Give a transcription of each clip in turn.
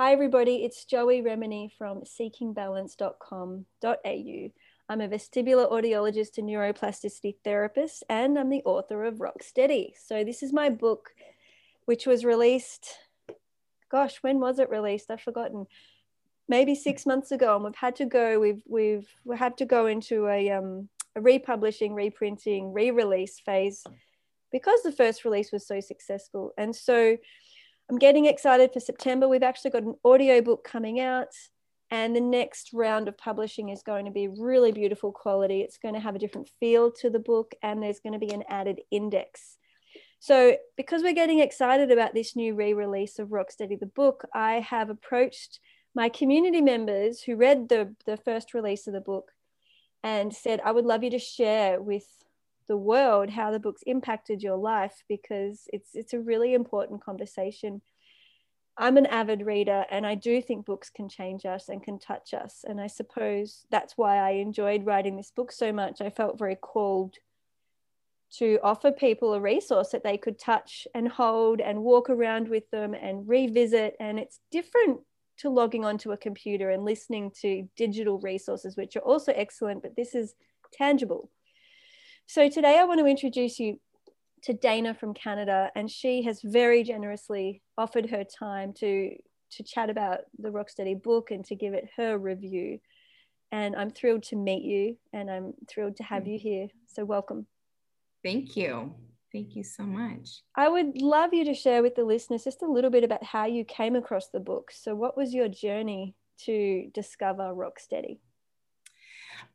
Hi, everybody. It's Joey Remenyi from seekingbalance.com.au. I'm a vestibular audiologist and neuroplasticity therapist, and I'm the author of Rock Steady. So, this is my book, which was released, gosh, when was it released? I've forgotten. Maybe six months ago, and we've had to go. We've we've we had to go into a um, a republishing, reprinting, re-release phase because the first release was so successful. And so I'm getting excited for September. We've actually got an audiobook coming out, and the next round of publishing is going to be really beautiful quality. It's going to have a different feel to the book, and there's going to be an added index. So, because we're getting excited about this new re release of Rocksteady the book, I have approached my community members who read the, the first release of the book and said, I would love you to share with the world how the book's impacted your life because it's it's a really important conversation. I'm an avid reader and i do think books can change us and can touch us. And i suppose that's why i enjoyed writing this book so much. I felt very called to offer people a resource that they could touch and hold and walk around with them and revisit. And it's different to logging onto a computer and listening to digital resources which are also excellent but this is tangible so today I want to introduce you to Dana from Canada, and she has very generously offered her time to to chat about the Rocksteady book and to give it her review. And I'm thrilled to meet you, and I'm thrilled to have you mm. here. So welcome. Thank you. Thank you so much. I would love you to share with the listeners just a little bit about how you came across the book. So, what was your journey to discover Rocksteady?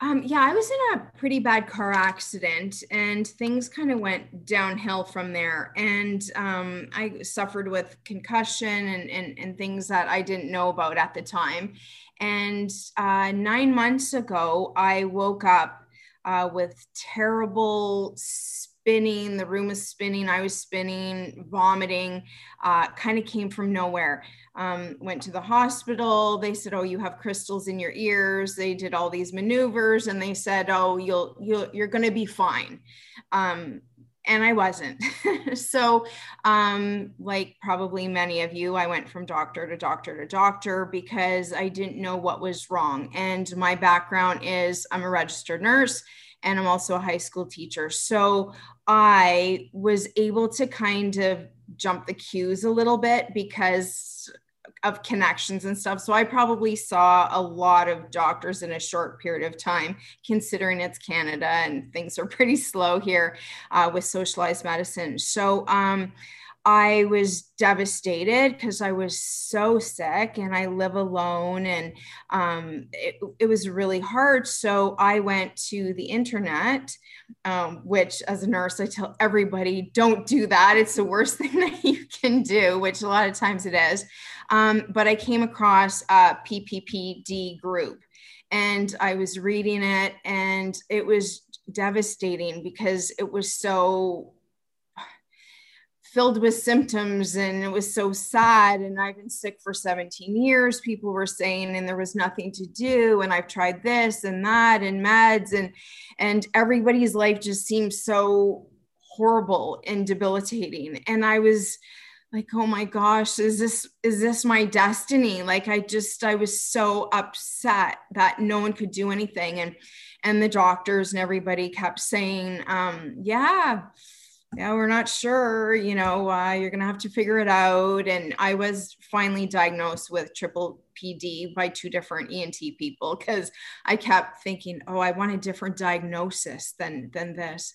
Um, yeah, I was in a pretty bad car accident and things kind of went downhill from there. And um, I suffered with concussion and, and, and, things that I didn't know about at the time. And uh, nine months ago, I woke up uh, with terrible spinning. The room was spinning. I was spinning, vomiting, uh, kind of came from nowhere um, went to the hospital they said oh you have crystals in your ears they did all these maneuvers and they said oh you'll you'll you're going to be fine um, and i wasn't so um, like probably many of you i went from doctor to doctor to doctor because i didn't know what was wrong and my background is i'm a registered nurse and i'm also a high school teacher so i was able to kind of jump the queues a little bit because of connections and stuff. So I probably saw a lot of doctors in a short period of time, considering it's Canada and things are pretty slow here uh, with socialized medicine. So um, I was devastated because I was so sick and I live alone and um, it, it, was really hard. So I went to the internet, um, which as a nurse, I tell everybody don't do that. It's the worst thing that you can do, which a lot of times it is. Um, but I came across a PPPD group and I was reading it and it was devastating because it was so filled with symptoms and it was so sad. And i've been sick for 17 years. People were saying and there was nothing to do and i've tried this and that and meds and and everybody's life just seemed so horrible and debilitating. And i was like oh my gosh is this is this my destiny? Like i just i was so upset that no one could do anything. And and the doctors and everybody kept saying um yeah yeah, we're not sure, you know, uh, you're going to have to figure it out. And I was finally diagnosed with triple PD by two different ENT people because I kept thinking, oh, I want a different diagnosis than, than this.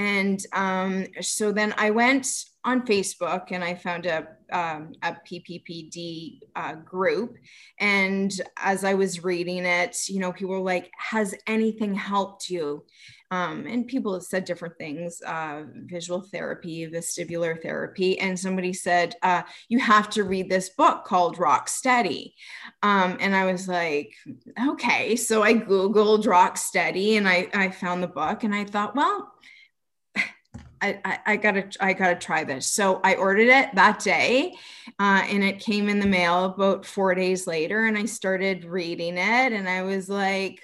And um, so then I went on Facebook and I found a, um, a PPPD uh, group. And as I was reading it, you know, people were like, has anything helped you? Um, and people have said different things uh, visual therapy, vestibular therapy. And somebody said, uh, You have to read this book called Rock Steady. Um, and I was like, Okay. So I Googled Rock Steady and I, I found the book and I thought, Well, I, I, gotta I gotta try this. So I ordered it that day, uh, and it came in the mail about four days later. And I started reading it, and I was like,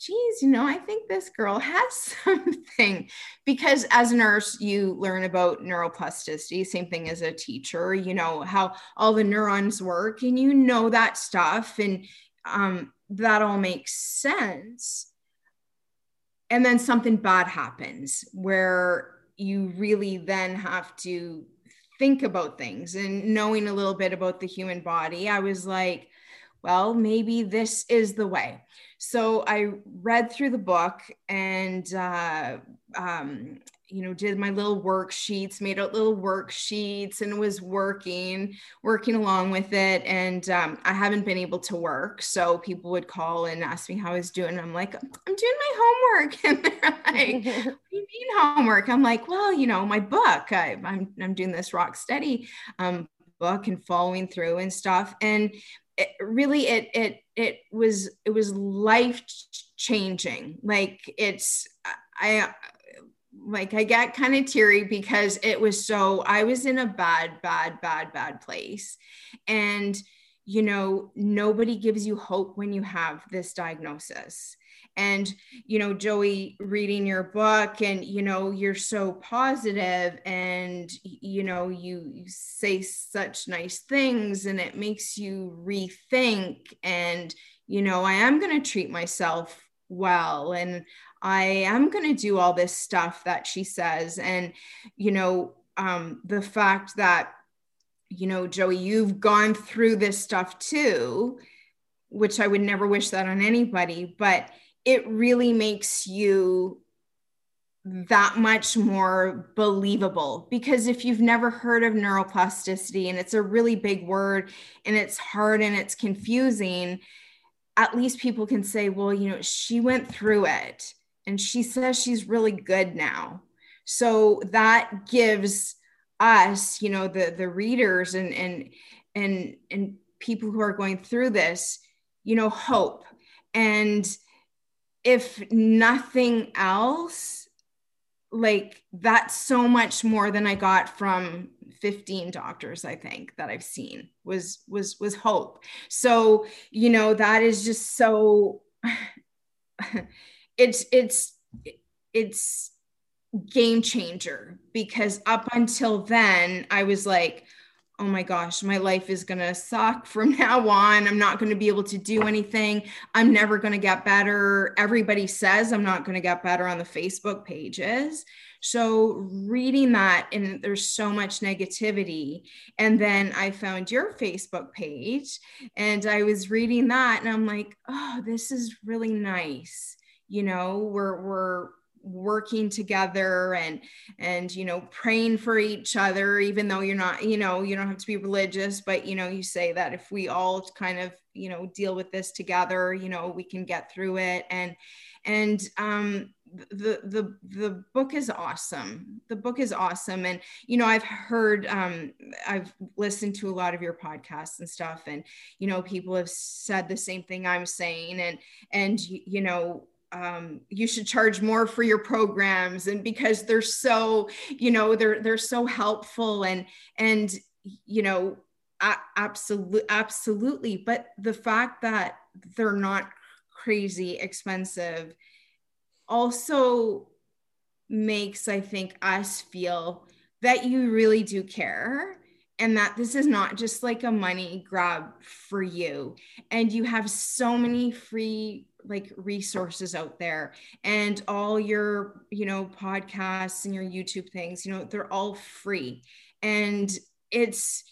geez, you know, I think this girl has something. Because as a nurse, you learn about neuroplasticity, same thing as a teacher, you know, how all the neurons work and you know that stuff. And um, that all makes sense. And then something bad happens where you really then have to think about things and knowing a little bit about the human body. I was like, well, maybe this is the way. So I read through the book and, uh, um, you know, did my little worksheets, made out little worksheets and was working, working along with it. And um, I haven't been able to work. So people would call and ask me how I was doing. I'm like, I'm doing my homework. And they're like, what do you mean homework? I'm like, well, you know, my book, I, am I'm, I'm doing this rock steady um, book and following through and stuff. And it, really it it it was it was life changing like it's i like i get kind of teary because it was so i was in a bad bad bad bad place. And you know nobody gives you hope when you have this diagnosis. And you know joey reading your book and you know you're so positive and you know you, you say such nice things and it makes you rethink and you know i am going to treat myself well and i am going to do all this stuff that she says and you know um, the fact that you know joey you've gone through this stuff too which i would never wish that on anybody but it really makes you that much more believable because if you've never heard of neuroplasticity and it's a really big word and it's hard and it's confusing at least people can say well you know she went through it and she says she's really good now so that gives us you know the the readers and and and and people who are going through this you know hope and if nothing else, like that's so much more than I got from 15 doctors I think that I've seen was was was hope. So, you know, that is just so it's it's it's game changer because up until then I was like oh my gosh, my life is going to suck from now on. I'm not going to be able to do anything. I'm never going to get better. Everybody says I'm not going to get better on the Facebook pages. So, reading that, and there's so much negativity. And then I found your Facebook page and I was reading that, and I'm like, oh, this is really nice. You know, we're, we're, working together and and you know praying for each other even though you're not you know you don't have to be religious but you know you say that if we all kind of you know deal with this together you know we can get through it. And and um the the the book is awesome. The book is awesome. And you know i've heard um i've listened to a lot of your podcasts and stuff and you know people have said the same thing i'm saying. And and you know um, you should charge more for your programs and because they're so you know they're they're so helpful and and you know absolutely absolutely. But the fact that they're not crazy expensive also makes i think us feel that you really do care and that this is not just like a money grab for you. And you have so many free like resources out there. And all your you know podcasts and your youtube things you know they're all free. And it's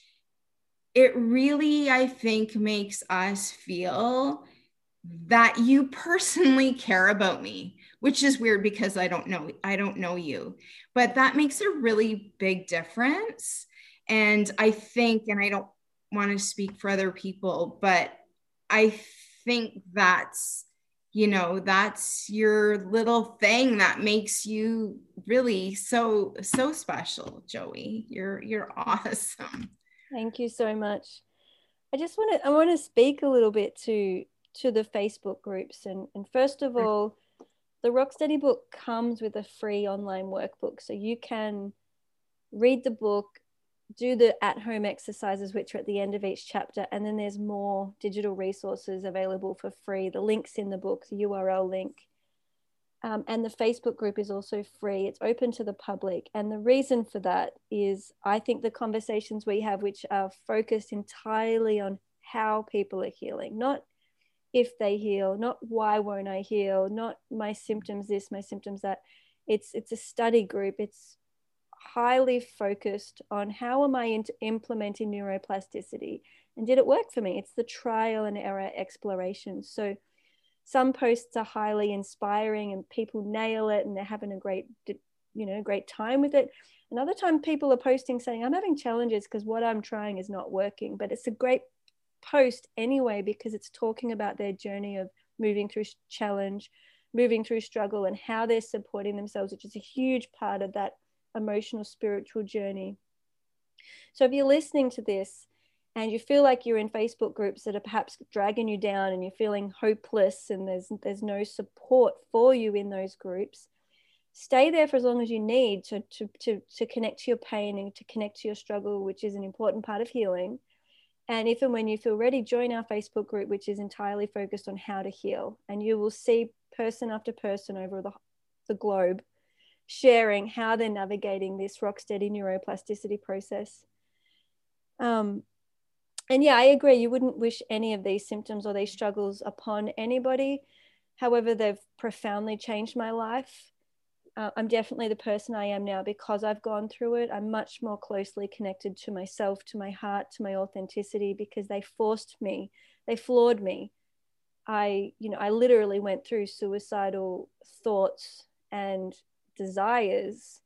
it really i think makes us feel that you personally care about me which is weird because i don't know i don't know you. But that makes a really big difference. And i think and i don't want to speak for other people but i think that's you know that's your little thing that makes you really so so special joey. You're you're awesome. Thank you so much. I just want to i want to speak a little bit to to the facebook groups. And and first of all the rocksteady book comes with a free online workbook. So you can read the book do the at home exercises, which are at the end of each chapter. And then there's more digital resources available for free. The link's in the book, the URL link. Um, and the Facebook group is also free. It's open to the public. And the reason for that is I think the conversations we have, which are focused entirely on how people are healing, not if they heal, not why won't I heal, not my symptoms this, my symptoms that. It's it's a study group. It's highly focused on how am I implementing neuroplasticity and did it work for me? It's the trial and error exploration. So some posts are highly inspiring and people nail it and they're having a great you know great time with it another time people are posting saying i'm having challenges because what i'm trying is not working but it's a great post anyway because it's talking about their journey of moving through challenge moving through struggle and how they're supporting themselves which is a huge part of that emotional spiritual journey so if you're listening to this and you feel like you're in Facebook groups that are perhaps dragging you down and you're feeling hopeless and there's there's no support for you in those groups, stay there for as long as you need to, to, to, to connect to your pain and to connect to your struggle, which is an important part of healing. And if and when you feel ready, join our Facebook group, which is entirely focused on how to heal. And you will see person after person over the, the globe sharing how they're navigating this rock steady neuroplasticity process. Um, and yeah, I agree. You wouldn't wish any of these symptoms or these struggles upon anybody. However, they've profoundly changed my life. Uh, I'm definitely the person I am now because I've gone through it. I'm much more closely connected to myself, to my heart, to my authenticity because they forced me, they flawed me. I, you know, I literally went through suicidal thoughts and desires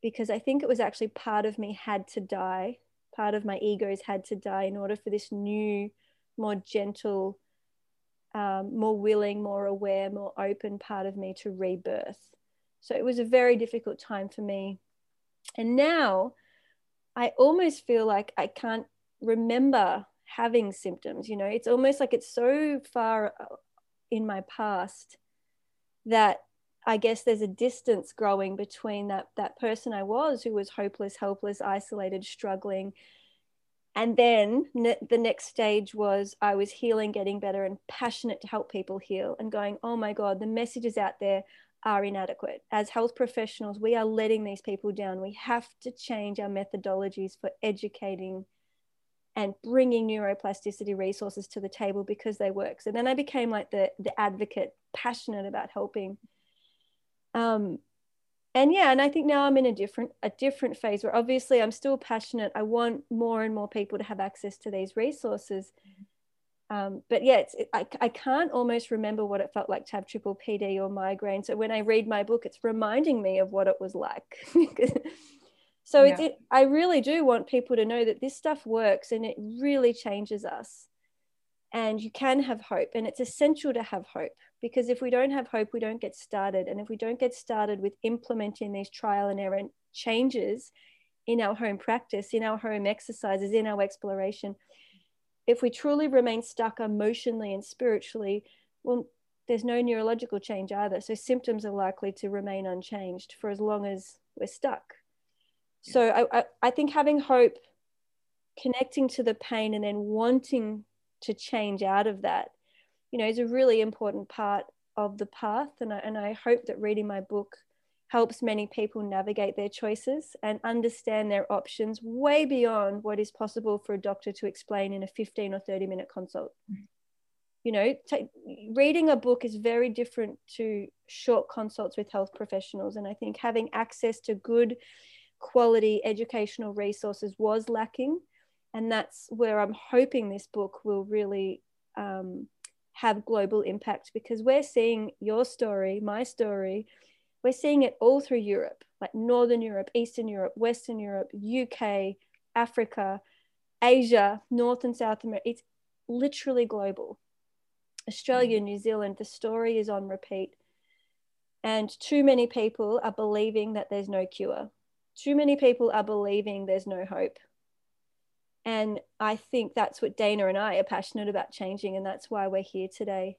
because I think it was actually part of me had to die part of my egos had to die in order for this new, more gentle, um, more willing, more aware, more open part of me to rebirth. So it was a very difficult time for me. And now I almost feel like I can't remember having symptoms. You know, it's almost like it's so far uh, in my past that I guess there's a distance growing between that that person I was who was hopeless, helpless, isolated, struggling. And then ne- the next stage was I was healing, getting better, and passionate to help people heal, and going, oh my God, the messages out there are inadequate. As health professionals, we are letting these people down. We have to change our methodologies for educating and bringing neuroplasticity resources to the table because they work. So then I became like the, the advocate, passionate about helping um, and yeah and i think now i'm in a different a different phase where obviously i'm still passionate. I want more and more people to have access to these resources. Um, but yeah it's, it, I, I can't almost remember what it felt like to have triple pd or migraine. So when i read my book it's reminding me of what it was like. So yeah. it, i really do want people to know that this stuff works and it really changes us. And you can have hope and it's essential to have hope because if we don't have hope we don't get started. And if we don't get started with implementing these trial and error changes in our home practice in our home exercises in our exploration if we truly remain stuck emotionally and spiritually well there's no neurological change either. So symptoms are likely to remain unchanged for as long as we're stuck. So I, I, I think having hope connecting to the pain and then wanting to change out of that you know is a really important part of the path. And I, and I hope that reading my book helps many people navigate their choices and understand their options way beyond what is possible for a doctor to explain in a 15 or 30 minute consult. You know t- reading a book is very different to short consults with health professionals. And i think having access to good quality educational resources was lacking. And that's where i'm hoping this book will really um, have global impact because we're seeing your story my story. We're seeing it all through europe like northern europe eastern europe western europe uk africa asia north and south america it's literally global. Australia mm. new zealand the story is on repeat. And too many people are believing that there's no cure. Too many people are believing there's no hope and I think that's what Dana and I are passionate about changing, and that's why we're here today.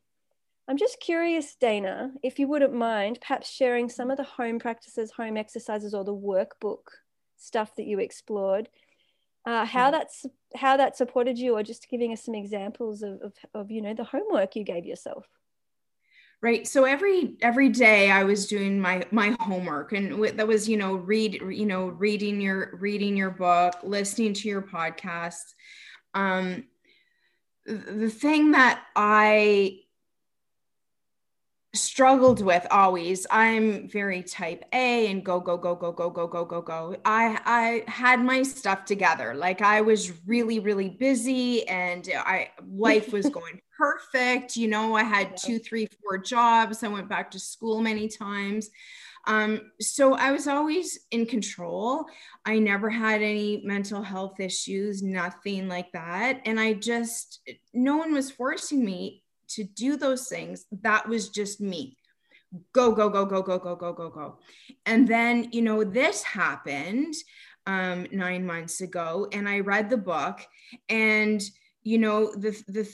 I'm just curious, Dana, if you wouldn't mind perhaps sharing some of the home practices, home exercises, or the workbook stuff that you explored, uh, how that's how that supported you, or just giving us some examples of, of, of you know the homework you gave yourself. Right so every every day i was doing my my homework and that was you know read you know reading your reading your book listening to your podcast um the thing that i struggled with always i'm very type a and go go go go go go go go go. I i had my stuff together. Like i was really really busy and i life was going perfect. You know i had two three four jobs. I went back to school many times. Um, so I was always in control. I never had any mental health issues, nothing like that. And I just, no one was forcing me to do those things, that was just me. Go, go, go, go, go, go, go, go, go. And then, you know, this happened um, nine months ago, and I read the book, and, you know, the, the,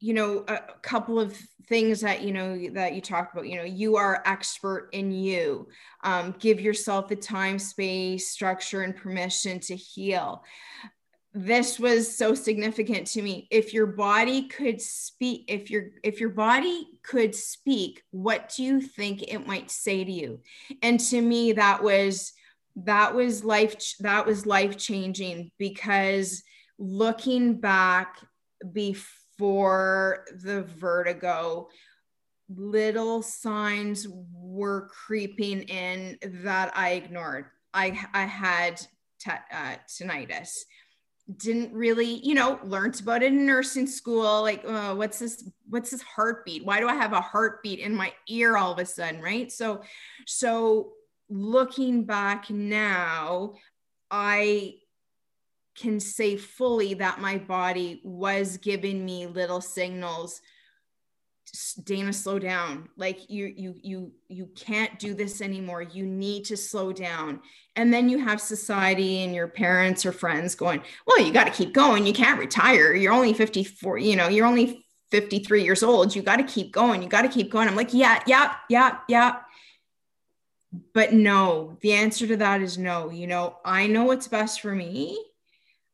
you know, a couple of things that you know that you talked about you know you are expert in you um, give yourself the time space structure and permission to heal this was so significant to me. If your body could speak if your if your body could speak what do you think it might say to you? And to me that was that was life that was life changing because looking back before the vertigo little signs were creeping in that i ignored. I i had t- uh, tinnitus didn't really you know learned about it in nursing school like uh, what's this what's this heartbeat? Why do i have a heartbeat in my ear all of a sudden? Right? So so looking back now i can say fully that my body was giving me little signals Dana, slow down. Like you, you, you, you can't do this anymore. You need to slow down. And then you have society and your parents or friends going, well, you got to keep going. You can't retire. You're only 54, you know, you're only 53 years old. You got to keep going. You got to keep going. I'm like, yeah, yeah, yeah, yeah. But no, the answer to that is no. You know, I know what's best for me.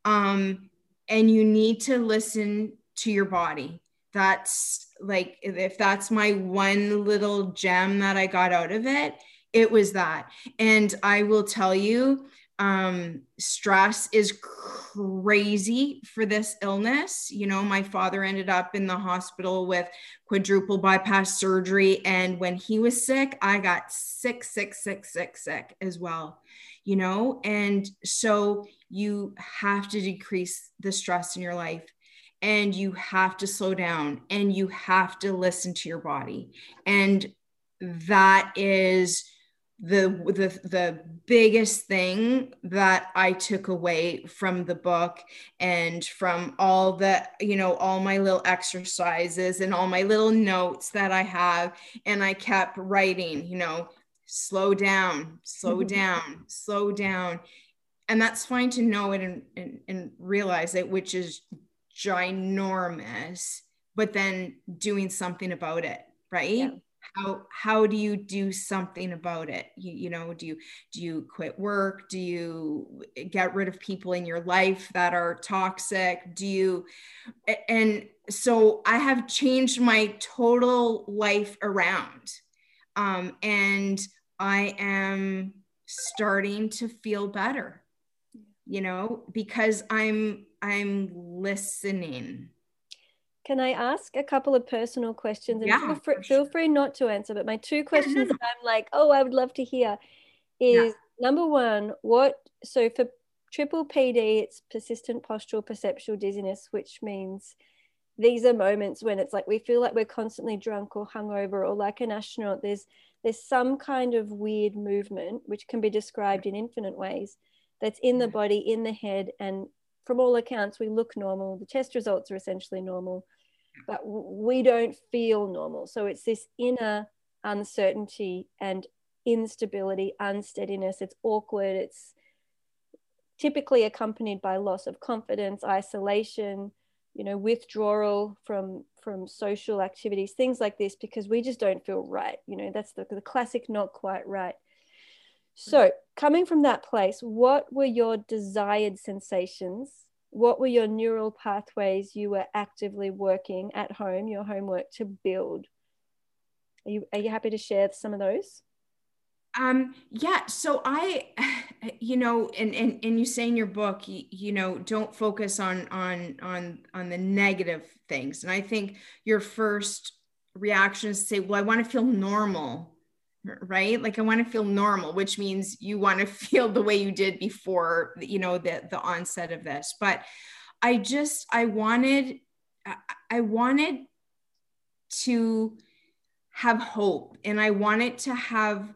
Um, and you need to listen to your body. That's like if that's my one little gem that I got out of it, it was that. And I will tell you, um, stress is crazy for this illness. You know, my father ended up in the hospital with quadruple bypass surgery. And when he was sick, I got sick, sick, sick, sick, sick as well, you know? And so you have to decrease the stress in your life and you have to slow down and you have to listen to your body. And that is the the the biggest thing that I took away from the book and from all the you know all my little exercises and all my little notes that I have. And I kept writing you know slow down slow down slow down. And that's fine to know it and, and, and realize it which is ginormous, but then doing something about it, right? Yeah. How how do you do something about it? You, you know, do you do you quit work? Do you get rid of people in your life that are toxic? Do you and so I have changed my total life around. Um, and I am starting to feel better you know because i'm I'm listening. Can I ask a couple of personal questions? And yeah, feel, free, feel free not to answer, but my two questions yeah, no. I'm like, oh, I would love to hear is yeah. number one, what, so for triple PD, it's persistent postural perceptual dizziness, which means these are moments when it's like we feel like we're constantly drunk or hungover or like an astronaut. There's there's some kind of weird movement which can be described in infinite ways that's in the body, in the head, and from all accounts, we look normal. The test results are essentially normal, but we don't feel normal. So it's this inner uncertainty and instability, unsteadiness. It's awkward. It's typically accompanied by loss of confidence, isolation, you know, withdrawal from from social activities, things like this, because we just don't feel right. You know, that's the, the classic not quite right. So, coming from that place, what were your desired sensations? What were your neural pathways you were actively working at home, your homework to build Are you are you happy to share some of those? Um, yeah. So I, you know, and, and, and you say in your book, you, you know, don't focus on, on, on, on the negative things. And I think your first reaction is to say, well, I want to feel normal, right? Like I want to feel normal, which means you want to feel the way you did before, you know, the, the onset of this. But I just, I wanted, I wanted to have hope and I wanted to have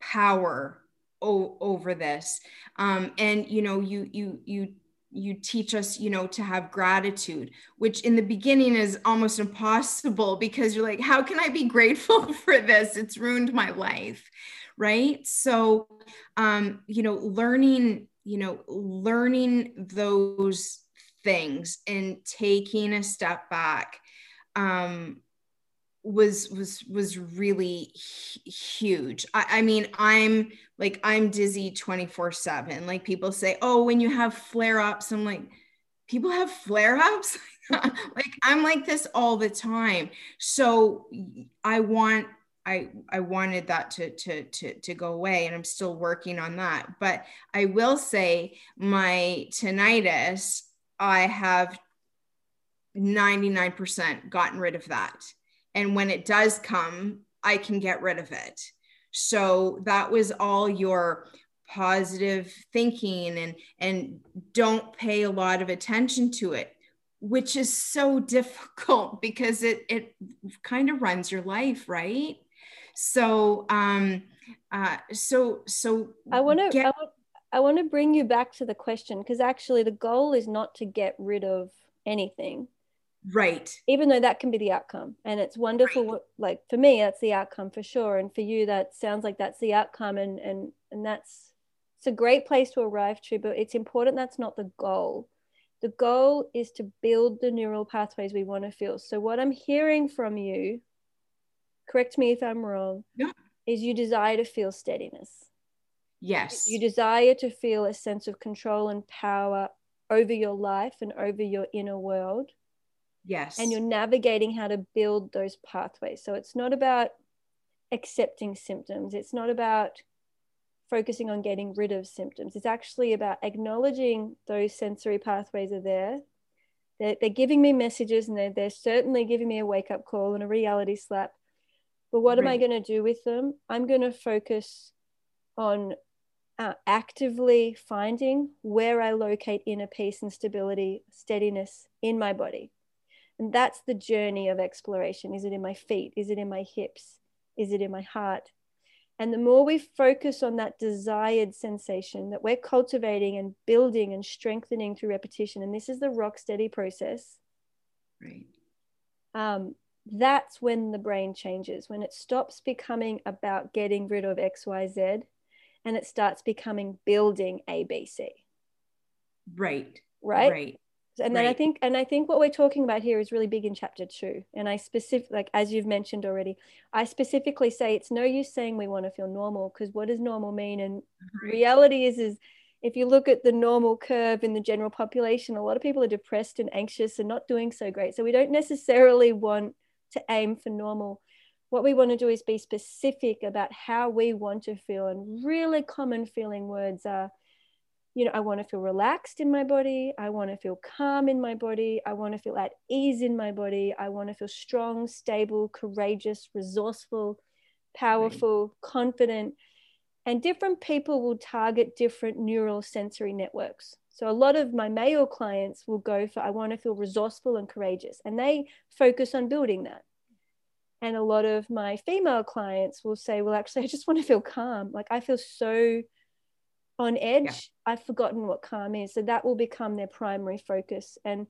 power o- over this um, and you know you you you you teach us you know to have gratitude which in the beginning is almost impossible because you're like how can i be grateful for this? It's ruined my life right? So um you know learning you know learning those things and taking a step back um was was was really huge. I, I, mean i'm like i'm dizzy 24 7 like people say oh when you have flare-ups i'm like people have flare-ups? Like i'm like this all the time. So i want i i wanted that to to to to go away and i'm still working on that. But i will say my tinnitus i have 99% gotten rid of that and when it does come i can get rid of it. So that was all your positive thinking and and don't pay a lot of attention to it which is so difficult because it it kind of runs your life right? So um uh so so i want to get- I want to bring you back to the question because actually the goal is not to get rid of anything right. Even though that can be the outcome and it's wonderful right. like for me that's the outcome for sure and for you that sounds like that's the outcome and and and that's it's a great place to arrive to but it's important that's not the goal. The goal is to build the neural pathways we want to feel. So what i'm hearing from you correct me if i'm wrong yeah. is you desire to feel steadiness. Yes. You desire to feel a sense of control and power over your life and over your inner world Yes. And you're navigating how to build those pathways. So it's not about accepting symptoms, it's not about focusing on getting rid of symptoms. It's actually about acknowledging those sensory pathways are there. They're, they're giving me messages and they're, they're certainly giving me a wake up call and a reality slap. But what right. am I going to do with them? I'm going to focus on uh, actively finding where I locate inner peace and stability, steadiness in my body. And that's the journey of exploration. Is it in my feet? Is it in my hips? Is it in my heart? And the more we focus on that desired sensation that we're cultivating and building and strengthening through repetition, and this is the rock steady process. Right. Um, that's when the brain changes, when it stops becoming about getting rid of XYZ and it starts becoming building ABC. Right. Right. Right and then right. i think and i think what we're talking about here is really big in chapter two. And i specific like as you've mentioned already i specifically say it's no use saying we want to feel normal because what does normal mean? And right. reality is is if you look at the normal curve in the general population a lot of people are depressed and anxious and not doing so great. So we don't necessarily want to aim for normal. What we want to do is be specific about how we want to feel. And really common feeling words are you know, I want to feel relaxed in my body. I want to feel calm in my body. I want to feel at ease in my body. I want to feel strong, stable, courageous, resourceful, powerful, right. confident. And different people will target different neural sensory networks. So a lot of my male clients will go for, I want to feel resourceful and courageous. And they focus on building that. And a lot of my female clients will say, well, actually, I just want to feel calm. Like I feel so on edge yeah. i've forgotten what calm is. So that will become their primary focus. And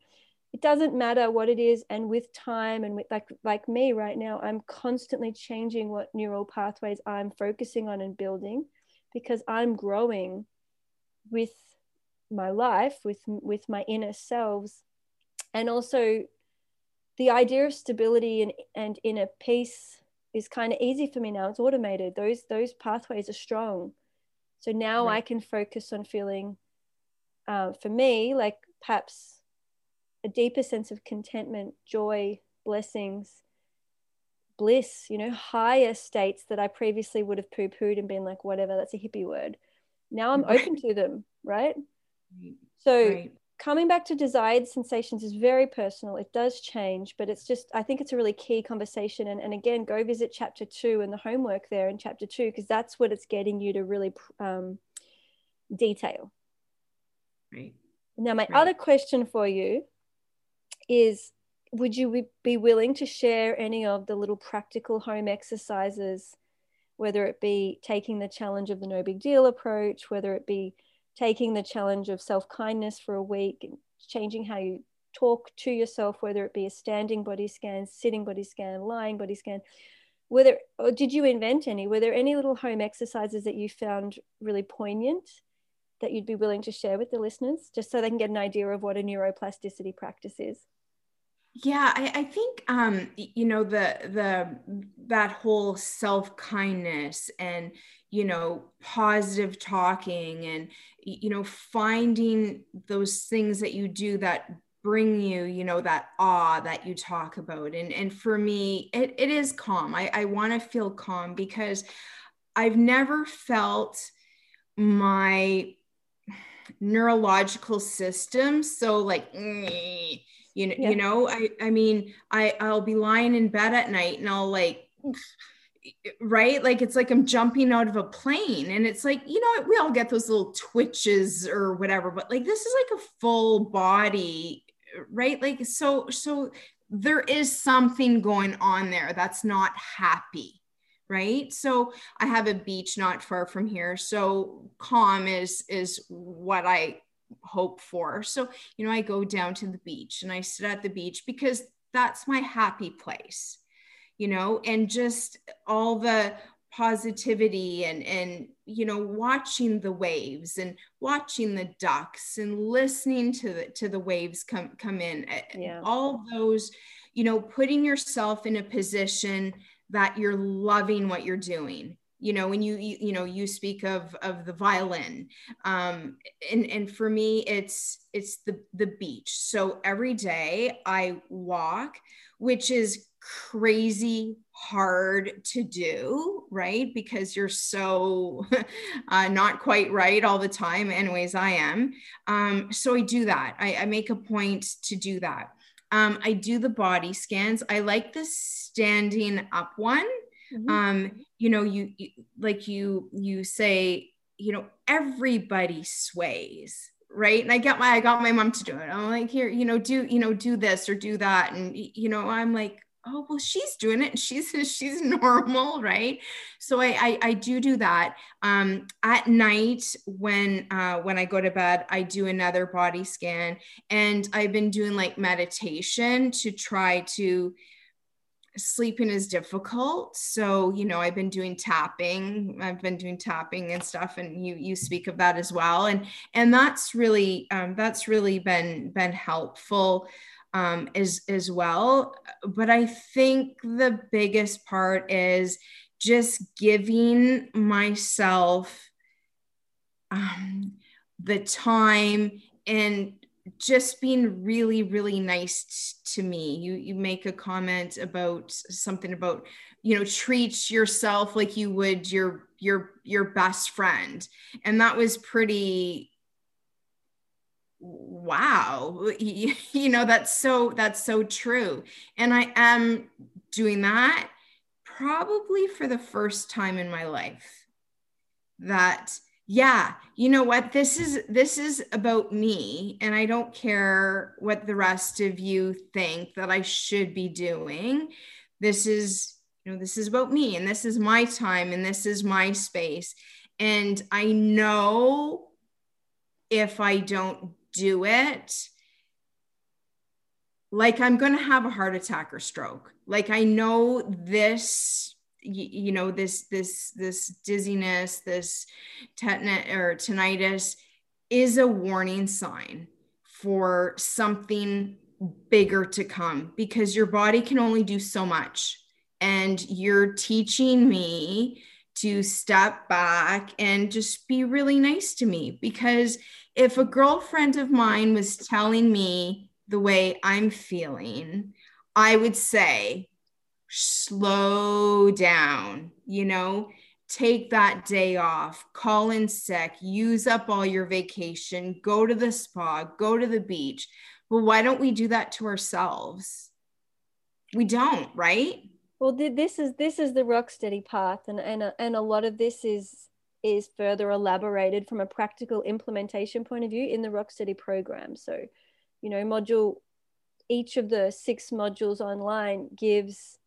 it doesn't matter what it is and with time and with like like me right now i'm constantly changing what neural pathways i'm focusing on and building because i'm growing with my life with with my inner selves and also the idea of stability and, and inner peace is kind of easy for me now. It's automated. Those those pathways are strong so now right. I can focus on feeling, uh, for me, like perhaps a deeper sense of contentment, joy, blessings, bliss, you know, higher states that I previously would have poo pooed and been like, whatever, that's a hippie word. Now I'm open to them, right? So right. Coming back to desired sensations is very personal. It does change, but it's just, I think it's a really key conversation. And, and again, go visit chapter two and the homework there in chapter two, because that's what it's getting you to really um, detail. Right. Now, my right. other question for you is would you be willing to share any of the little practical home exercises, whether it be taking the challenge of the no big deal approach, whether it be taking the challenge of self kindness for a week, changing how you talk to yourself, whether it be a standing body scan, sitting body scan, lying body scan? Whether or did you invent any? Were there any little home exercises that you found really poignant that you'd be willing to share with the listeners, just so they can get an idea of what a neuroplasticity practice is? Yeah I, I, think um you know the the that whole self-kindness and you know positive talking and you know finding those things that you do that bring you you know that awe that you talk about. And and for me it, it is calm. I, I want to feel calm because i've never felt my neurological system so like you know yeah. you know i i mean i i'll be lying in bed at night and i'll like right? Like it's like i'm jumping out of a plane and it's like you know we all get those little twitches or whatever but like this is like a full body right? Like so so there is something going on there that's not happy right? So i have a beach not far from here so calm is is what i hope for. So, you know, I go down to the beach and I sit at the beach because that's my happy place, you know, and just all the positivity and and you know watching the waves and watching the ducks and listening to the to the waves come come in eh, yeah. all those you know putting yourself in a position that you're loving what you're doing you know when you you, you know you speak of of the violin um and and for me it's it's the the beach. So every day i walk which is crazy hard to do right? Because you're so uh, not quite right all the time anyways i am. Um, so i do that. I, I make a point to do that. Um, i do the body scans. I like the standing up one mm-hmm. um you know you, you like you you say you know everybody sways right? And i get my i got my mom to do it. I'm like here you know do you know do this or do that. And you know i'm like oh well she's doing it. She's she's normal right? So i i, I do do that. Um at night when uh when i go to bed i do another body scan. And i've been doing like meditation to try to sleeping is difficult. So you know i've been doing tapping i've been doing tapping and stuff and you you speak of that as well and and that's really um, that's really been been helpful um, as as well. But i think the biggest part is just giving myself um, the time and just being really really nice to me. You you make a comment about something about you know treat yourself like you would your your your best friend. And that was pretty wow. You, you know that's so that's so true. And i am doing that probably for the first time in my life that yeah you know what this is this is about me and i don't care what the rest of you think that i should be doing. This is you know this is about me and this is my time and this is my space and i know if i don't do it like i'm going to have a heart attack or stroke. Like i know this you, know this this this dizziness this tetanus or tinnitus is a warning sign for something bigger to come because your body can only do so much. And you're teaching me to step back and just be really nice to me because if a girlfriend of mine was telling me the way I'm feeling, I would say, slow down, you know, take that day off, call in sick, use up all your vacation, go to the spa, go to the beach. Well, why don't we do that to ourselves? We don't, right? Well, this is this is the rock steady path, and and uh, and a lot of this is is further elaborated from a practical implementation point of view in the rock steady program. So, you know, module each of the six modules online gives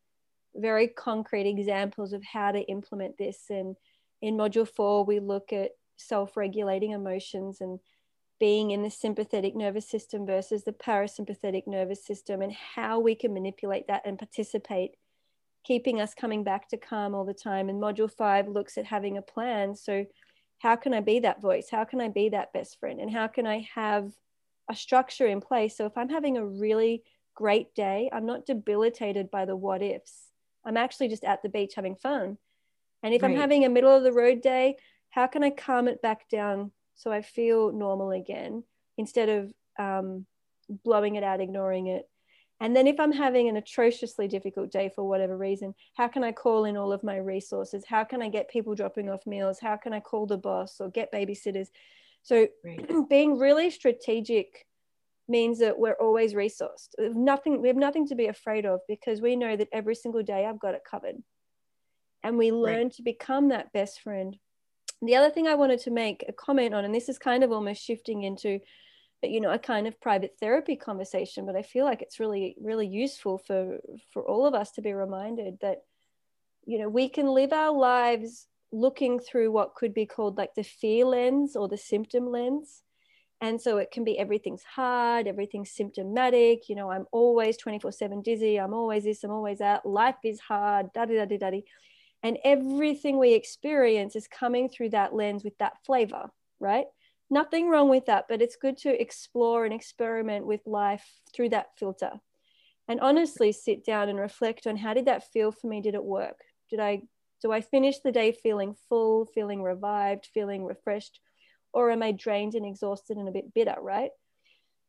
very concrete examples of how to implement this. And in module four, we look at self regulating emotions and being in the sympathetic nervous system versus the parasympathetic nervous system and how we can manipulate that and participate, keeping us coming back to calm all the time. And module five looks at having a plan. So, how can I be that voice? How can I be that best friend? And how can I have a structure in place? So, if I'm having a really great day, I'm not debilitated by the what ifs. I'm actually just at the beach having fun. And if right. I'm having a middle of the road day, how can I calm it back down so I feel normal again instead of um, blowing it out, ignoring it? And then if I'm having an atrociously difficult day for whatever reason, how can I call in all of my resources? How can I get people dropping off meals? How can I call the boss or get babysitters? So right. being really strategic means that we're always resourced. Nothing, we have nothing to be afraid of because we know that every single day I've got it covered. And we learn right. to become that best friend. The other thing I wanted to make a comment on, and this is kind of almost shifting into, you know, a kind of private therapy conversation, but I feel like it's really, really useful for for all of us to be reminded that, you know, we can live our lives looking through what could be called like the fear lens or the symptom lens and so it can be everything's hard, everything's symptomatic. You know, I'm always 24 7 dizzy. I'm always this, I'm always that. Life is hard, da da da da da. And everything we experience is coming through that lens with that flavor, right? Nothing wrong with that, but it's good to explore and experiment with life through that filter. And honestly, sit down and reflect on how did that feel for me? Did it work? Did I do I finish the day feeling full, feeling revived, feeling refreshed? Or am I drained and exhausted and a bit bitter, right?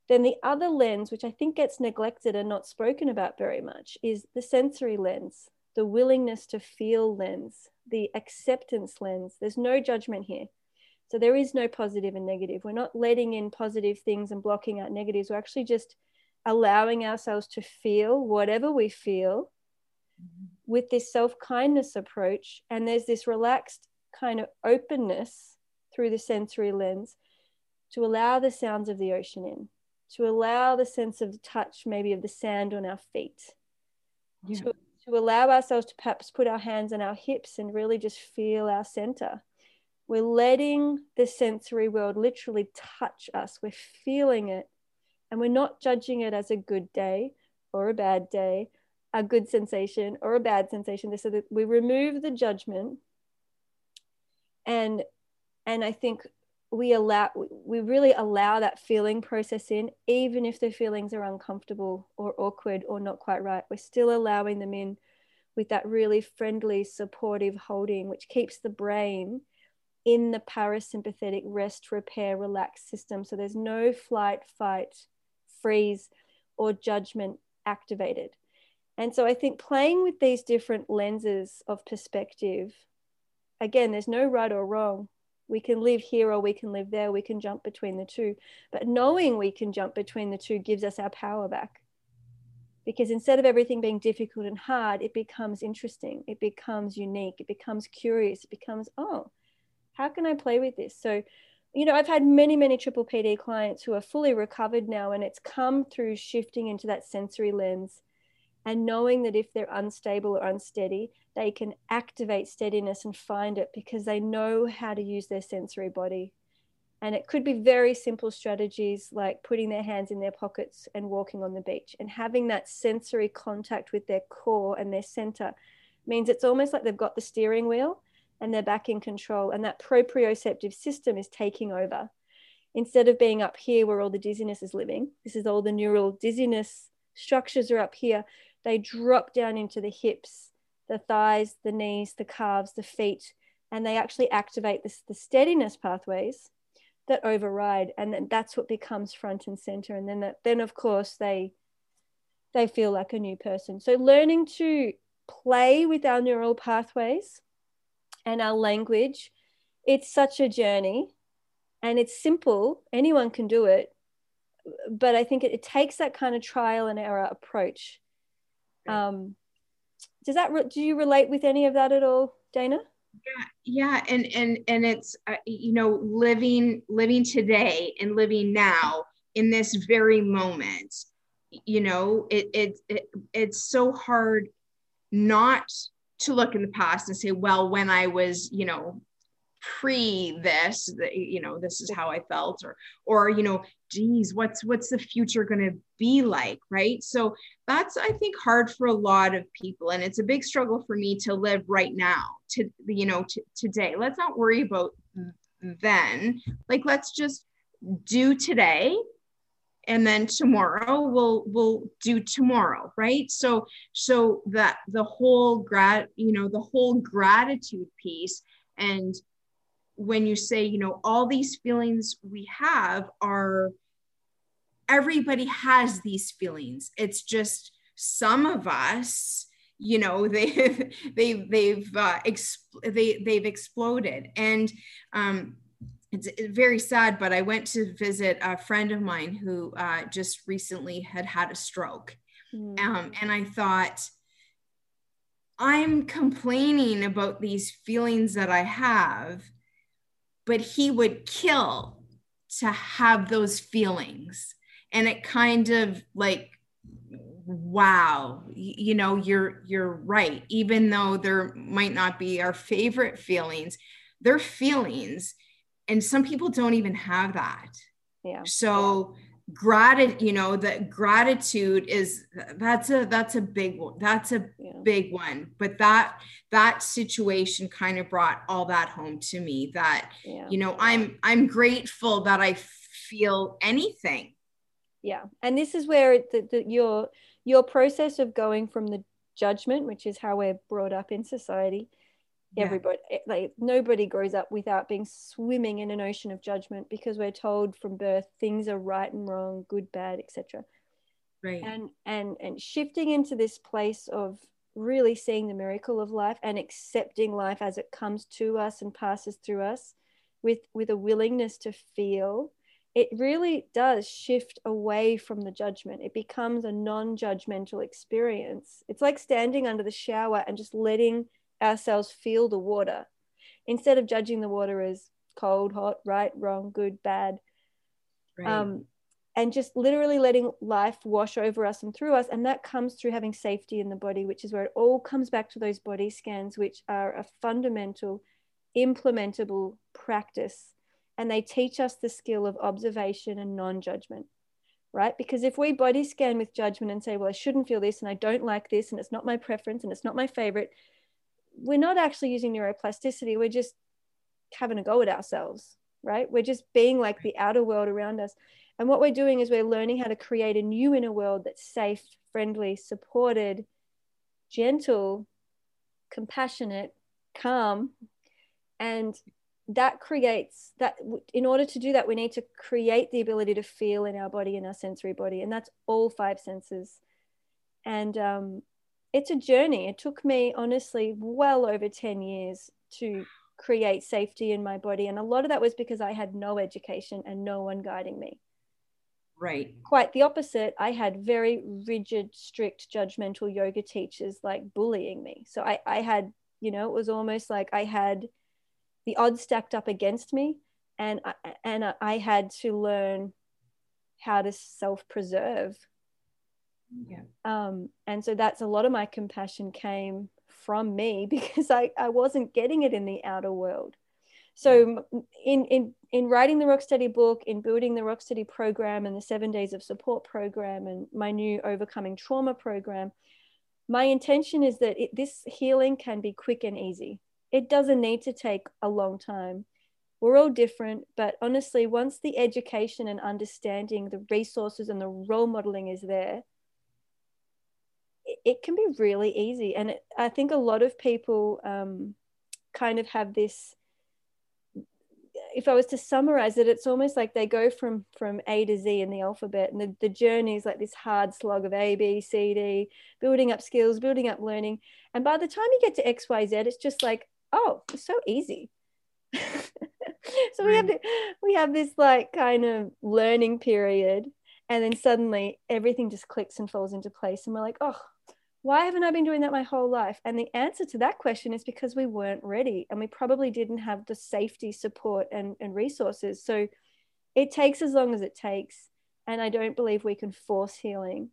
Then the other lens, which I think gets neglected and not spoken about very much, is the sensory lens, the willingness to feel lens, the acceptance lens. There's no judgment here. So there is no positive and negative. We're not letting in positive things and blocking out negatives. We're actually just allowing ourselves to feel whatever we feel mm-hmm. with this self kindness approach. And there's this relaxed kind of openness through the sensory lens to allow the sounds of the ocean in, to allow the sense of the touch, maybe of the sand on our feet, yeah. to, to allow ourselves to perhaps put our hands on our hips and really just feel our center. We're letting the sensory world literally touch us. We're feeling it and we're not judging it as a good day or a bad day, a good sensation or a bad sensation. So that we remove the judgment and and i think we allow we really allow that feeling process in even if the feelings are uncomfortable or awkward or not quite right. We're still allowing them in with that really friendly supportive holding which keeps the brain in the parasympathetic rest repair relax system. So there's no flight fight freeze or judgment activated. And so i think playing with these different lenses of perspective again there's no right or wrong we can live here or we can live there we can jump between the two. But knowing we can jump between the two gives us our power back. Because instead of everything being difficult and hard it becomes interesting it becomes unique it becomes curious it becomes oh how can i play with this? So you know i've had many many triple pd clients who are fully recovered now and it's come through shifting into that sensory lens and knowing that if they're unstable or unsteady, they can activate steadiness and find it because they know how to use their sensory body. And it could be very simple strategies like putting their hands in their pockets and walking on the beach and having that sensory contact with their core and their center means it's almost like they've got the steering wheel and they're back in control. And that proprioceptive system is taking over. Instead of being up here where all the dizziness is living, this is all the neural dizziness structures are up here they drop down into the hips, the thighs, the knees, the calves, the feet, and they actually activate this, the steadiness pathways that override. And then that's what becomes front and center. And then, that, then of course, they they feel like a new person. So learning to play with our neural pathways and our language. It's such a journey and it's simple. Anyone can do it. But I think it, it takes that kind of trial and error approach. Um, does that, re- do you relate with any of that at all, Dana? Yeah, yeah, and and and it's uh, you know living living today and living now in this very moment. You know, it it, it it's so hard not to look in the past and say, well, when I was, you know, pre this, you know, this is how I felt, or, or, you know, geez, what's, what's the future going to be like? Right. So that's, I think, hard for a lot of people. And it's a big struggle for me to live right now, to, you know, to, today. Let's not worry about then. Like, let's just do today and then tomorrow we'll we'll do tomorrow right so so that the whole grat you know the whole gratitude piece and when you say you know all these feelings we have are everybody has these feelings it's just some of us you know they they've they've uh, exp- they they've exploded and um it's very sad, but I went to visit a friend of mine who uh, just recently had had a stroke. Mm. Um, and I thought, I'm complaining about these feelings that I have, but he would kill to have those feelings. And it kind of like, wow, you know, you're you're right. Even though there might not be our favorite feelings, they're feelings and some people don't even have that yeah so gratitude you know that gratitude is that's a that's a big one that's a yeah. big one but that that situation kind of brought all that home to me that yeah. you know i'm i'm grateful that i feel anything yeah and this is where the, the, your your process of going from the judgment which is how we're brought up in society. Everybody eh, like nobody grows up without being swimming in an ocean of judgment because we're told from birth things are right and wrong good bad etc right. And and and shifting into this place of really seeing the miracle of life and accepting life as it comes to us and passes through us with with a willingness to feel it really does shift away from the judgment. It becomes a non-judgmental experience. It's like standing under the shower and just letting ourselves feel the water instead of judging the water as cold, hot, right, wrong, good, bad. Right. Um, and just literally letting life wash over us and through us. And that comes through having safety in the body, which is where it all comes back to those body scans, which are a fundamental, implementable practice. And they teach us the skill of observation and non judgment, right? Because if we body scan with judgment and say, well, I shouldn't feel this and I don't like this and it's not my preference and it's not my favorite, we're not actually using neuroplasticity. We're just having a go at ourselves, right? We're just being like the outer world around us. And what we're doing is we're learning how to create a new inner world that's safe, friendly, supported, gentle, compassionate, calm. And that creates that in order to do that, we need to create the ability to feel in our body, in our sensory body. And that's all five senses. And um, it's a journey. It took me, honestly, well over 10 years to create safety in my body. And a lot of that was because I had no education and no one guiding me. Right. Quite the opposite. I had very rigid, strict, judgmental yoga teachers like bullying me. So I, I had, you know, it was almost like I had the odds stacked up against me and I, and I had to learn how to self preserve yeah. Um, and so that's a lot of my compassion came from me because I, I wasn't getting it in the outer world. So in, in, in writing the Rocksteady book, in building the Rocksteady program and the seven days of support program and my new overcoming trauma program, my intention is that it, this healing can be quick and easy. It doesn't need to take a long time. We're all different, but honestly, once the education and understanding, the resources and the role modeling is there, it can be really easy. And it, I think a lot of people um, kind of have this if I was to summarize it, it's almost like they go from from A to Z in the alphabet, and the, the journey is like this hard slog of A, B, C, D, building up skills, building up learning. And by the time you get to X, Y, Z, it's just like, oh, it's so easy. so we have we have this like kind of learning period, and then suddenly everything just clicks and falls into place, and we're like, oh, why haven't I been doing that my whole life? And the answer to that question is because we weren't ready and we probably didn't have the safety, support, and, and resources. So it takes as long as it takes. And I don't believe we can force healing,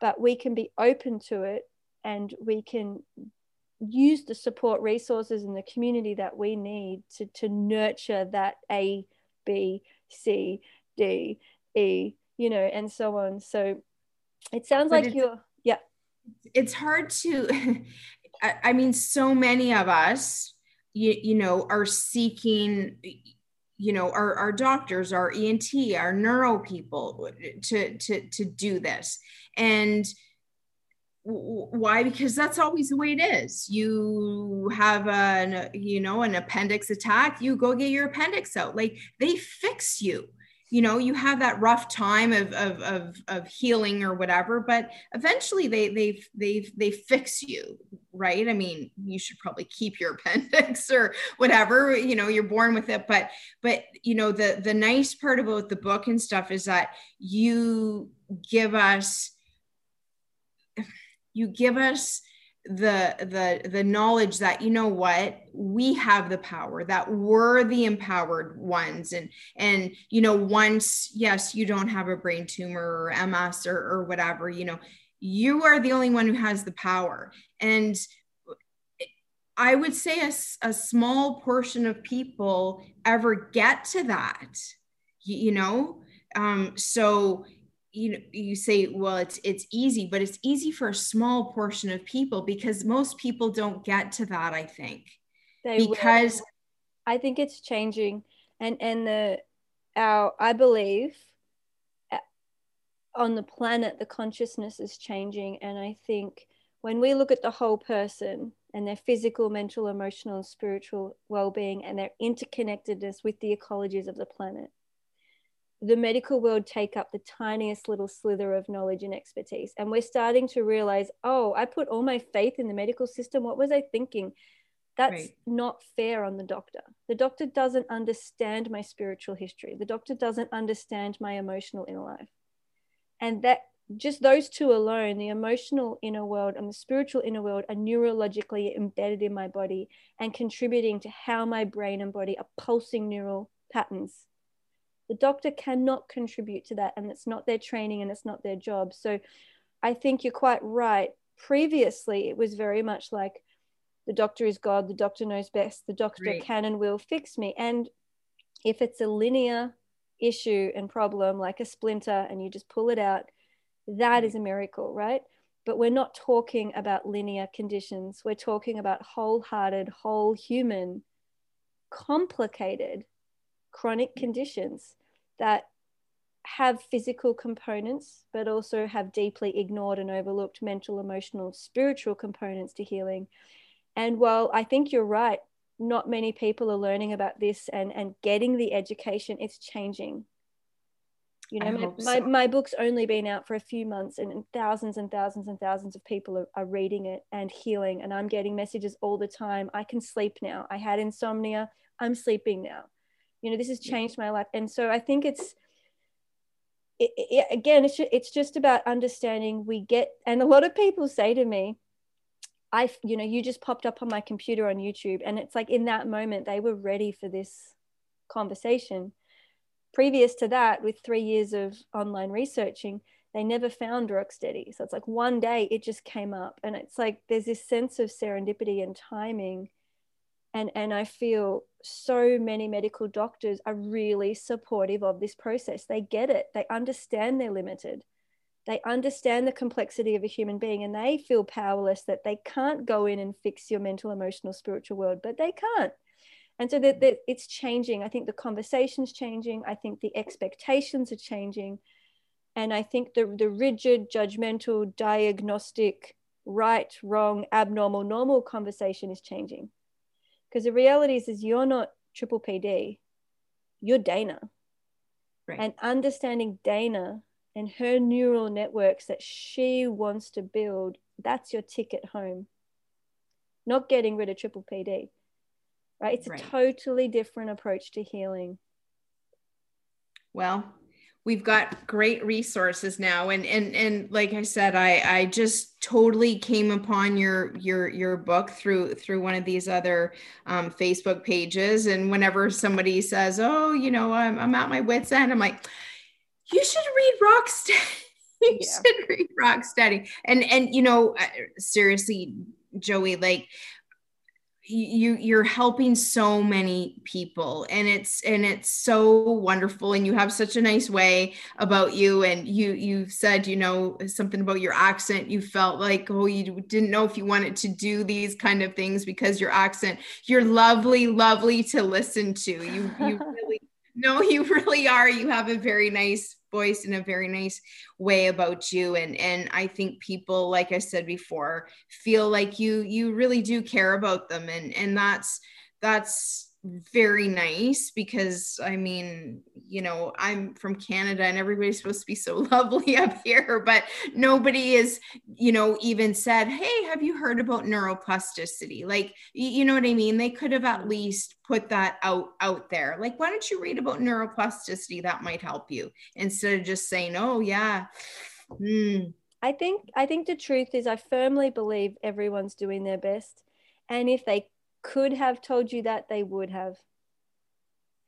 but we can be open to it and we can use the support resources and the community that we need to, to nurture that A, B, C, D, E, you know, and so on. So it sounds but like you're it's hard to I, mean so many of us you, you know are seeking you know our, our doctors our ent our neuro people to to to do this. And why? Because that's always the way it is. You have an you know an appendix attack you go get your appendix out. Like they fix you you know you have that rough time of, of of of, healing or whatever but eventually they they they they fix you right? I mean you should probably keep your appendix or whatever you know you're born with it but but you know the the nice part about the book and stuff is that you give us you give us the the the knowledge that you know what? We have the power that we're the empowered ones. And and you know once yes you don't have a brain tumor or ms or, or whatever you know you are the only one who has the power. And i would say a, a small portion of people ever get to that you, you know? Um so you know you say well it's it's easy but it's easy for a small portion of people because most people don't get to that i think. They because will. i think it's changing. And and the our i believe uh, on the planet the consciousness is changing. And i think when we look at the whole person and their physical mental emotional and spiritual well-being and their interconnectedness with the ecologies of the planet the medical world take up the tiniest little slither of knowledge and expertise. And we're starting to realize, oh, I put all my faith in the medical system. What was I thinking? That's right. not fair on the doctor. The doctor doesn't understand my spiritual history. The doctor doesn't understand my emotional inner life. And that just those two alone, the emotional inner world and the spiritual inner world, are neurologically embedded in my body and contributing to how my brain and body are pulsing neural patterns the doctor cannot contribute to that, and it's not their training and it's not their job. So I think you're quite right. Previously, it was very much like the doctor is God, the doctor knows best, the doctor right. can and will fix me. And if it's a linear issue and problem, like a splinter, and you just pull it out, that is a miracle, right? But we're not talking about linear conditions. We're talking about wholehearted, whole human, complicated chronic mm. conditions that have physical components, but also have deeply ignored and overlooked mental, emotional, spiritual components to healing. And while I think you're right, not many people are learning about this and, and getting the education, it's changing. You know, my, so. my, my, book's only been out for a few months and, and thousands and thousands and thousands of people are, are reading it and healing. And I'm getting messages all the time. I can sleep now. I had insomnia. I'm sleeping now you know this has changed my life and so i think it's it, it, again it's just, it's just about understanding we get and a lot of people say to me i you know you just popped up on my computer on youtube and it's like in that moment they were ready for this conversation previous to that with three years of online researching they never found Rocksteady. So it's like one day it just came up. And it's like there's this sense of serendipity and timing and and i feel so many medical doctors are really supportive of this process. They get it. They understand they're limited. They understand the complexity of a human being and they feel powerless that they can't go in and fix your mental emotional spiritual world but they can't. And so that, it's changing. I think the conversation's changing. I think the expectations are changing. And i think the, the rigid judgmental diagnostic right wrong abnormal normal conversation is changing because the reality is, is you're not triple PD. you're Dana. Right. And understanding Dana and her neural networks that she wants to build, that's your ticket home. Not getting rid of triple PD, right? It's right. a totally different approach to healing. Well, we've got great resources now. And and and like i said i i just totally came upon your your your book through through one of these other um, facebook pages. And whenever somebody says oh you know i'm, I'm at my wits end i'm like you should read rocksteady you yeah. should read rocksteady and and you know uh, seriously joey like you you're helping so many people and it's and it's so wonderful and you have such a nice way about you and you you said you know something about your accent you felt like oh you didn't know if you wanted to do these kind of things because your accent you're lovely lovely to listen to. You you really no you really are. You have a very nice voice in a very nice way about you. And and i think people like i said before feel like you you really do care about them. And and that's that's very nice because I mean, you know, I'm from Canada and everybody's supposed to be so lovely up here, but nobody is, you know, even said, Hey, have you heard about neuroplasticity? Like, you know what I mean? They could have at least put that out out there. Like, why don't you read about neuroplasticity? That might help you instead of just saying, Oh, yeah. Mm. I think I think the truth is I firmly believe everyone's doing their best. And if they could have told you that they would have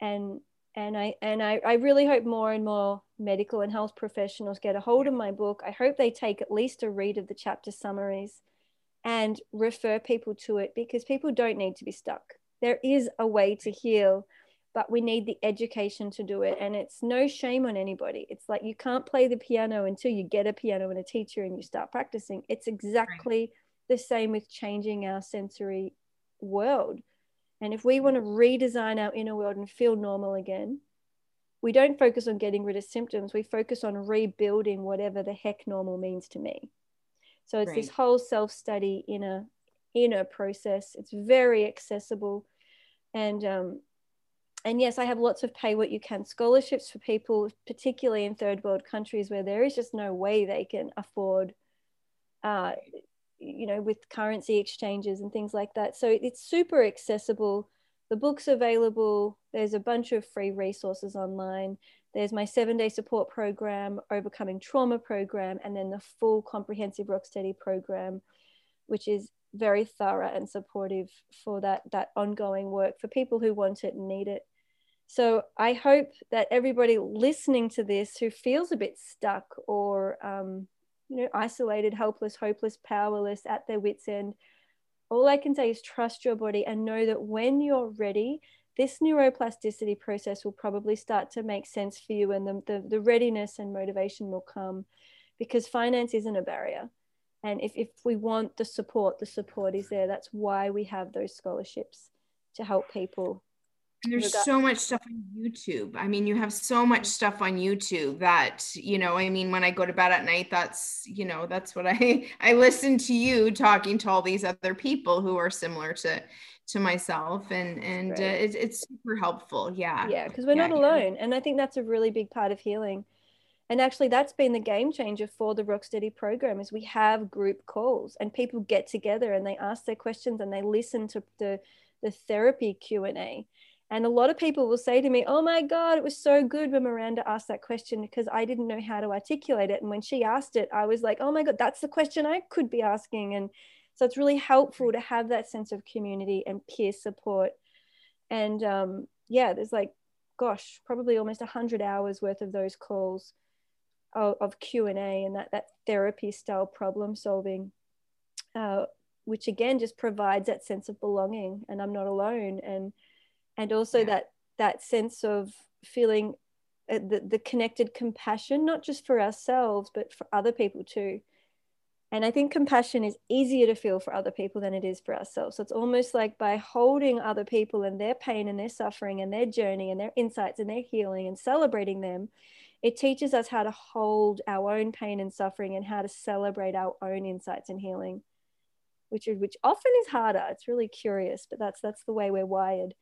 and and I and I, I really hope more and more medical and health professionals get a hold of my book. I hope they take at least a read of the chapter summaries and refer people to it because people don't need to be stuck. There is a way to heal, but we need the education to do it. And it's no shame on anybody. It's like you can't play the piano until you get a piano and a teacher and you start practicing. It's exactly right. the same with changing our sensory world. And if we want to redesign our inner world and feel normal again, we don't focus on getting rid of symptoms. We focus on rebuilding whatever the heck normal means to me. So it's right. this whole self study inner inner process. It's very accessible, and um, and yes, I have lots of pay what you can scholarships for people, particularly in third world countries where there is just no way they can afford uh, you know with currency exchanges and things like that. So it's super accessible. The book's available. There's a bunch of free resources online. There's my seven day support program overcoming trauma program and then the full comprehensive rocksteady program which is very thorough and supportive for that that ongoing work for people who want it and need it. So i hope that everybody listening to this who feels a bit stuck or um, you know, isolated, helpless, hopeless, powerless, at their wits' end. All I can say is trust your body and know that when you're ready, this neuroplasticity process will probably start to make sense for you and the, the, the readiness and motivation will come because finance isn't a barrier. And if, if we want the support, the support is there. That's why we have those scholarships to help people and there's so much stuff on YouTube. I mean, you have so much stuff on YouTube that, you know, I mean, when I go to bed at night, that's, you know, that's what I I listen to you talking to all these other people who are similar to to myself and and uh, it, it's super helpful. Yeah. Yeah, because we're yeah, not alone. Yeah. And I think that's a really big part of healing. And actually that's been the game changer for the Rocksteady program is we have group calls and people get together and they ask their questions and they listen to the the therapy Q&A and a lot of people will say to me, Oh my God, it was so good when Miranda asked that question because I didn't know how to articulate it. And when she asked it, I was like, Oh my God, that's the question I could be asking. And so it's really helpful to have that sense of community and peer support. And um, yeah, there's like, gosh, probably almost 100 hours worth of those calls of, of Q&A and that, that therapy style problem solving. Uh, which again just provides that sense of belonging and i'm not alone and and also yeah. that that sense of feeling uh, the, the connected compassion not just for ourselves but for other people too. And i think compassion is easier to feel for other people than it is for ourselves. So it's almost like by holding other people and their pain and their suffering and their journey and their insights and their healing and celebrating them it teaches us how to hold our own pain and suffering and how to celebrate our own insights and healing which is which often is harder. It's really curious but that's that's the way we're wired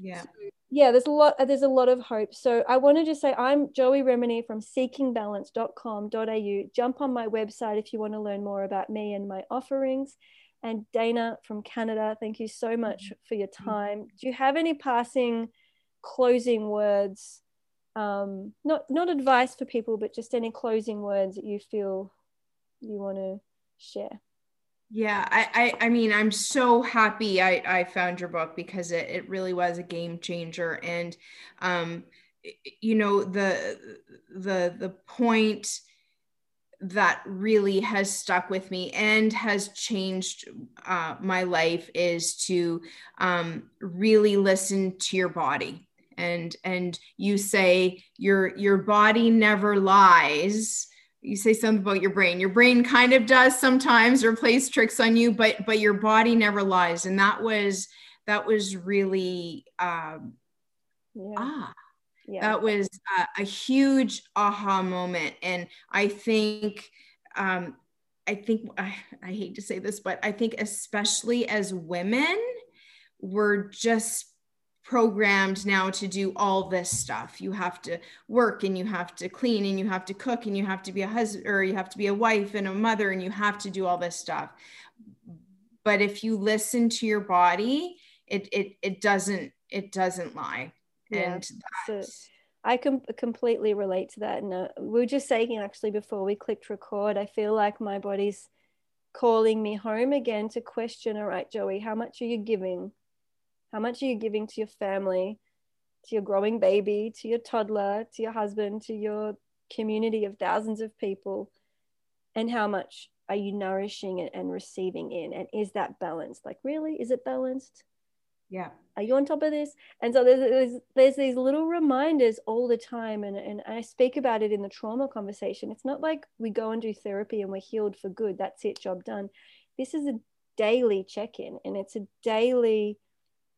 Yeah. So, yeah, there's a lot there's a lot of hope. So I want to just say I'm Joey Remenyi from seekingbalance.com.au. Jump on my website if you want to learn more about me and my offerings. And Dana from Canada, thank you so much mm-hmm. for your time. Do you have any passing closing words? Um, not not advice for people, but just any closing words that you feel you want to share. Yeah, I, I, I mean, I'm so happy I, I found your book because it, it really was a game changer. And, um, you know, the, the, the point that really has stuck with me and has changed uh, my life is to um, really listen to your body and and you say your your body never lies you say something about your brain your brain kind of does sometimes or plays tricks on you but but your body never lies and that was that was really um yeah. ah yeah. that was a, a, huge aha moment and i think um i think I, I hate to say this but i think especially as women we're just programmed now to do all this stuff. You have to work and you have to clean and you have to cook and you have to be a husband or you have to be a wife and a mother and you have to do all this stuff. But if you listen to your body, it it it doesn't it doesn't lie. Yeah, and that's, I can completely relate to that. And uh, we were just saying actually before we clicked record, I feel like my body's calling me home again to question, all right, Joey, how much are you giving? How much are you giving to your family, to your growing baby, to your toddler, to your husband, to your community of thousands of people? And how much are you nourishing it and receiving in? And is that balanced? Like, really? Is it balanced? Yeah. Are you on top of this? And so there's, there's, there's these little reminders all the time. And, and I speak about it in the trauma conversation. It's not like we go and do therapy and we're healed for good. That's it, job done. This is a daily check in and it's a daily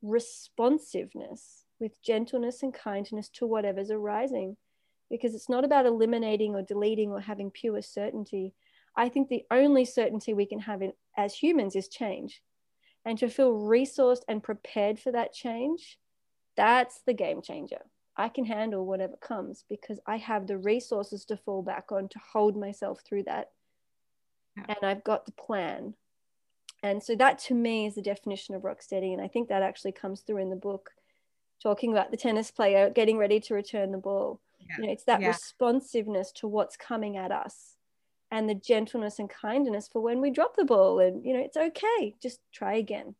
responsiveness with gentleness and kindness to whatever's arising because it's not about eliminating or deleting or having pure certainty. I think the only certainty we can have in, as humans is change. And to feel resourced and prepared for that change, that's the game changer. I can handle whatever comes because I have the resources to fall back on to hold myself through that. Yeah. And I've got the plan and so that to me is the definition of rock steady. And I think that actually comes through in the book, talking about the tennis player getting ready to return the ball. Yeah. You know, it's that yeah. responsiveness to what's coming at us and the gentleness and kindness for when we drop the ball and you know it's okay just try again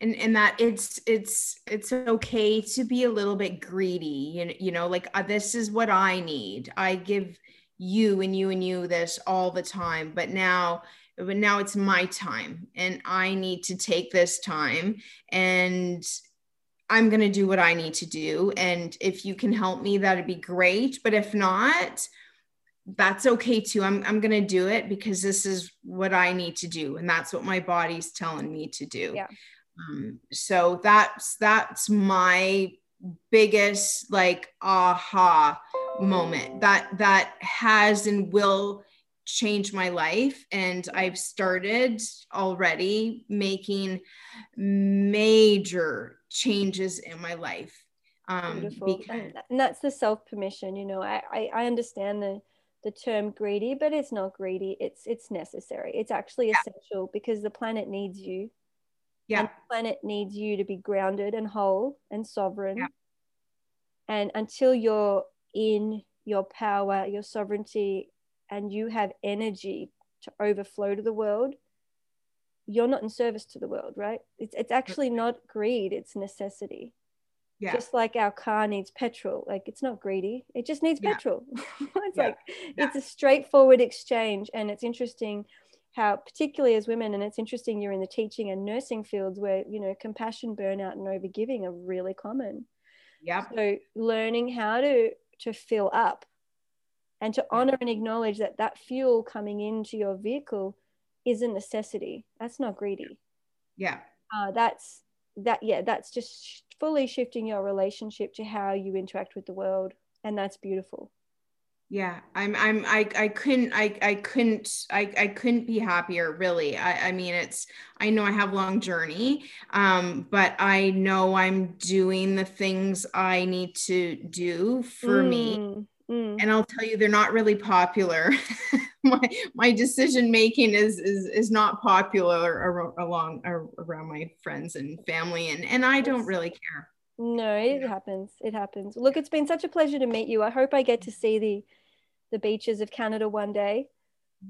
and and that it's it's it's okay to be a little bit greedy you know, you know like uh, this is what i need i give you and you and you this all the time but now but now it's my time and I need to take this time and I'm going to do what I need to do. And if you can help me, that'd be great. But if not, that's okay too. I'm, I'm going to do it because this is what I need to do. And that's what my body's telling me to do. Yeah. Um, so that's, that's my biggest like aha moment that, that has and will changed my life and I've started already making major changes in my life. Um, Beautiful. Because- and that's the self permission. You know, I, I, I understand the the term greedy, but it's not greedy. It's it's necessary. It's actually yeah. essential because the planet needs you. Yeah. And the planet needs you to be grounded and whole and sovereign. Yeah. And until you're in your power, your sovereignty, and you have energy to overflow to the world, you're not in service to the world, right? It's, it's actually not greed, it's necessity. Yeah. Just like our car needs petrol, like it's not greedy, it just needs yeah. petrol. it's yeah. like it's a straightforward exchange. And it's interesting how, particularly as women, and it's interesting you're in the teaching and nursing fields where, you know, compassion, burnout, and overgiving are really common. Yeah. So learning how to to fill up and to honor and acknowledge that that fuel coming into your vehicle is a necessity. That's not greedy. Yeah. Uh, that's that yeah that's just fully shifting your relationship to how you interact with the world. And that's beautiful. Yeah i'm i'm i, I couldn't i i couldn't i i couldn't be happier really. I i mean it's i know i have long journey um but i know i'm doing the things i need to do for mm, me mm. and i'll tell you they're not really popular my my decision making is is is not popular around along around my friends and family and and i don't really care no it happens it happens look it's been such a pleasure to meet you i hope i get to see the the beaches of Canada one day.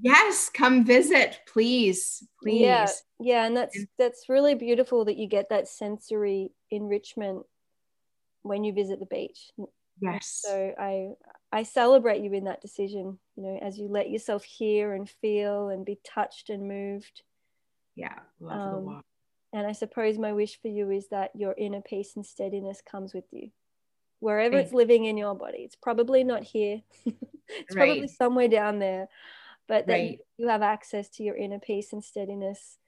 Yes, come visit, please. Please. Yeah, yeah, and that's that's really beautiful that you get that sensory enrichment when you visit the beach. Yes. So I I celebrate you in that decision, you know, as you let yourself hear and feel and be touched and moved. Yeah, love um. And I suppose my wish for you is that your inner peace and steadiness comes with you wherever it's living in your body. It's probably not here. it's right. probably somewhere down there. But that right. you have access to your inner peace and steadiness.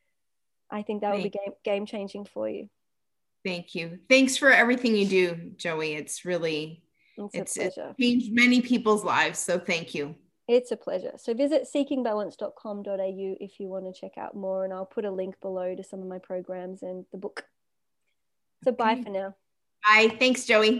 I think that would be game game changing for you. Thank you. Thanks for everything you do, Joey. It's really it's, it's, it's changed many people's lives. So thank you. It's a pleasure. So visit seekingbalance.com.au if you want to check out more, and I'll put a link below to some of my programs and the book. So okay. bye for now. Bye. Thanks, Joey.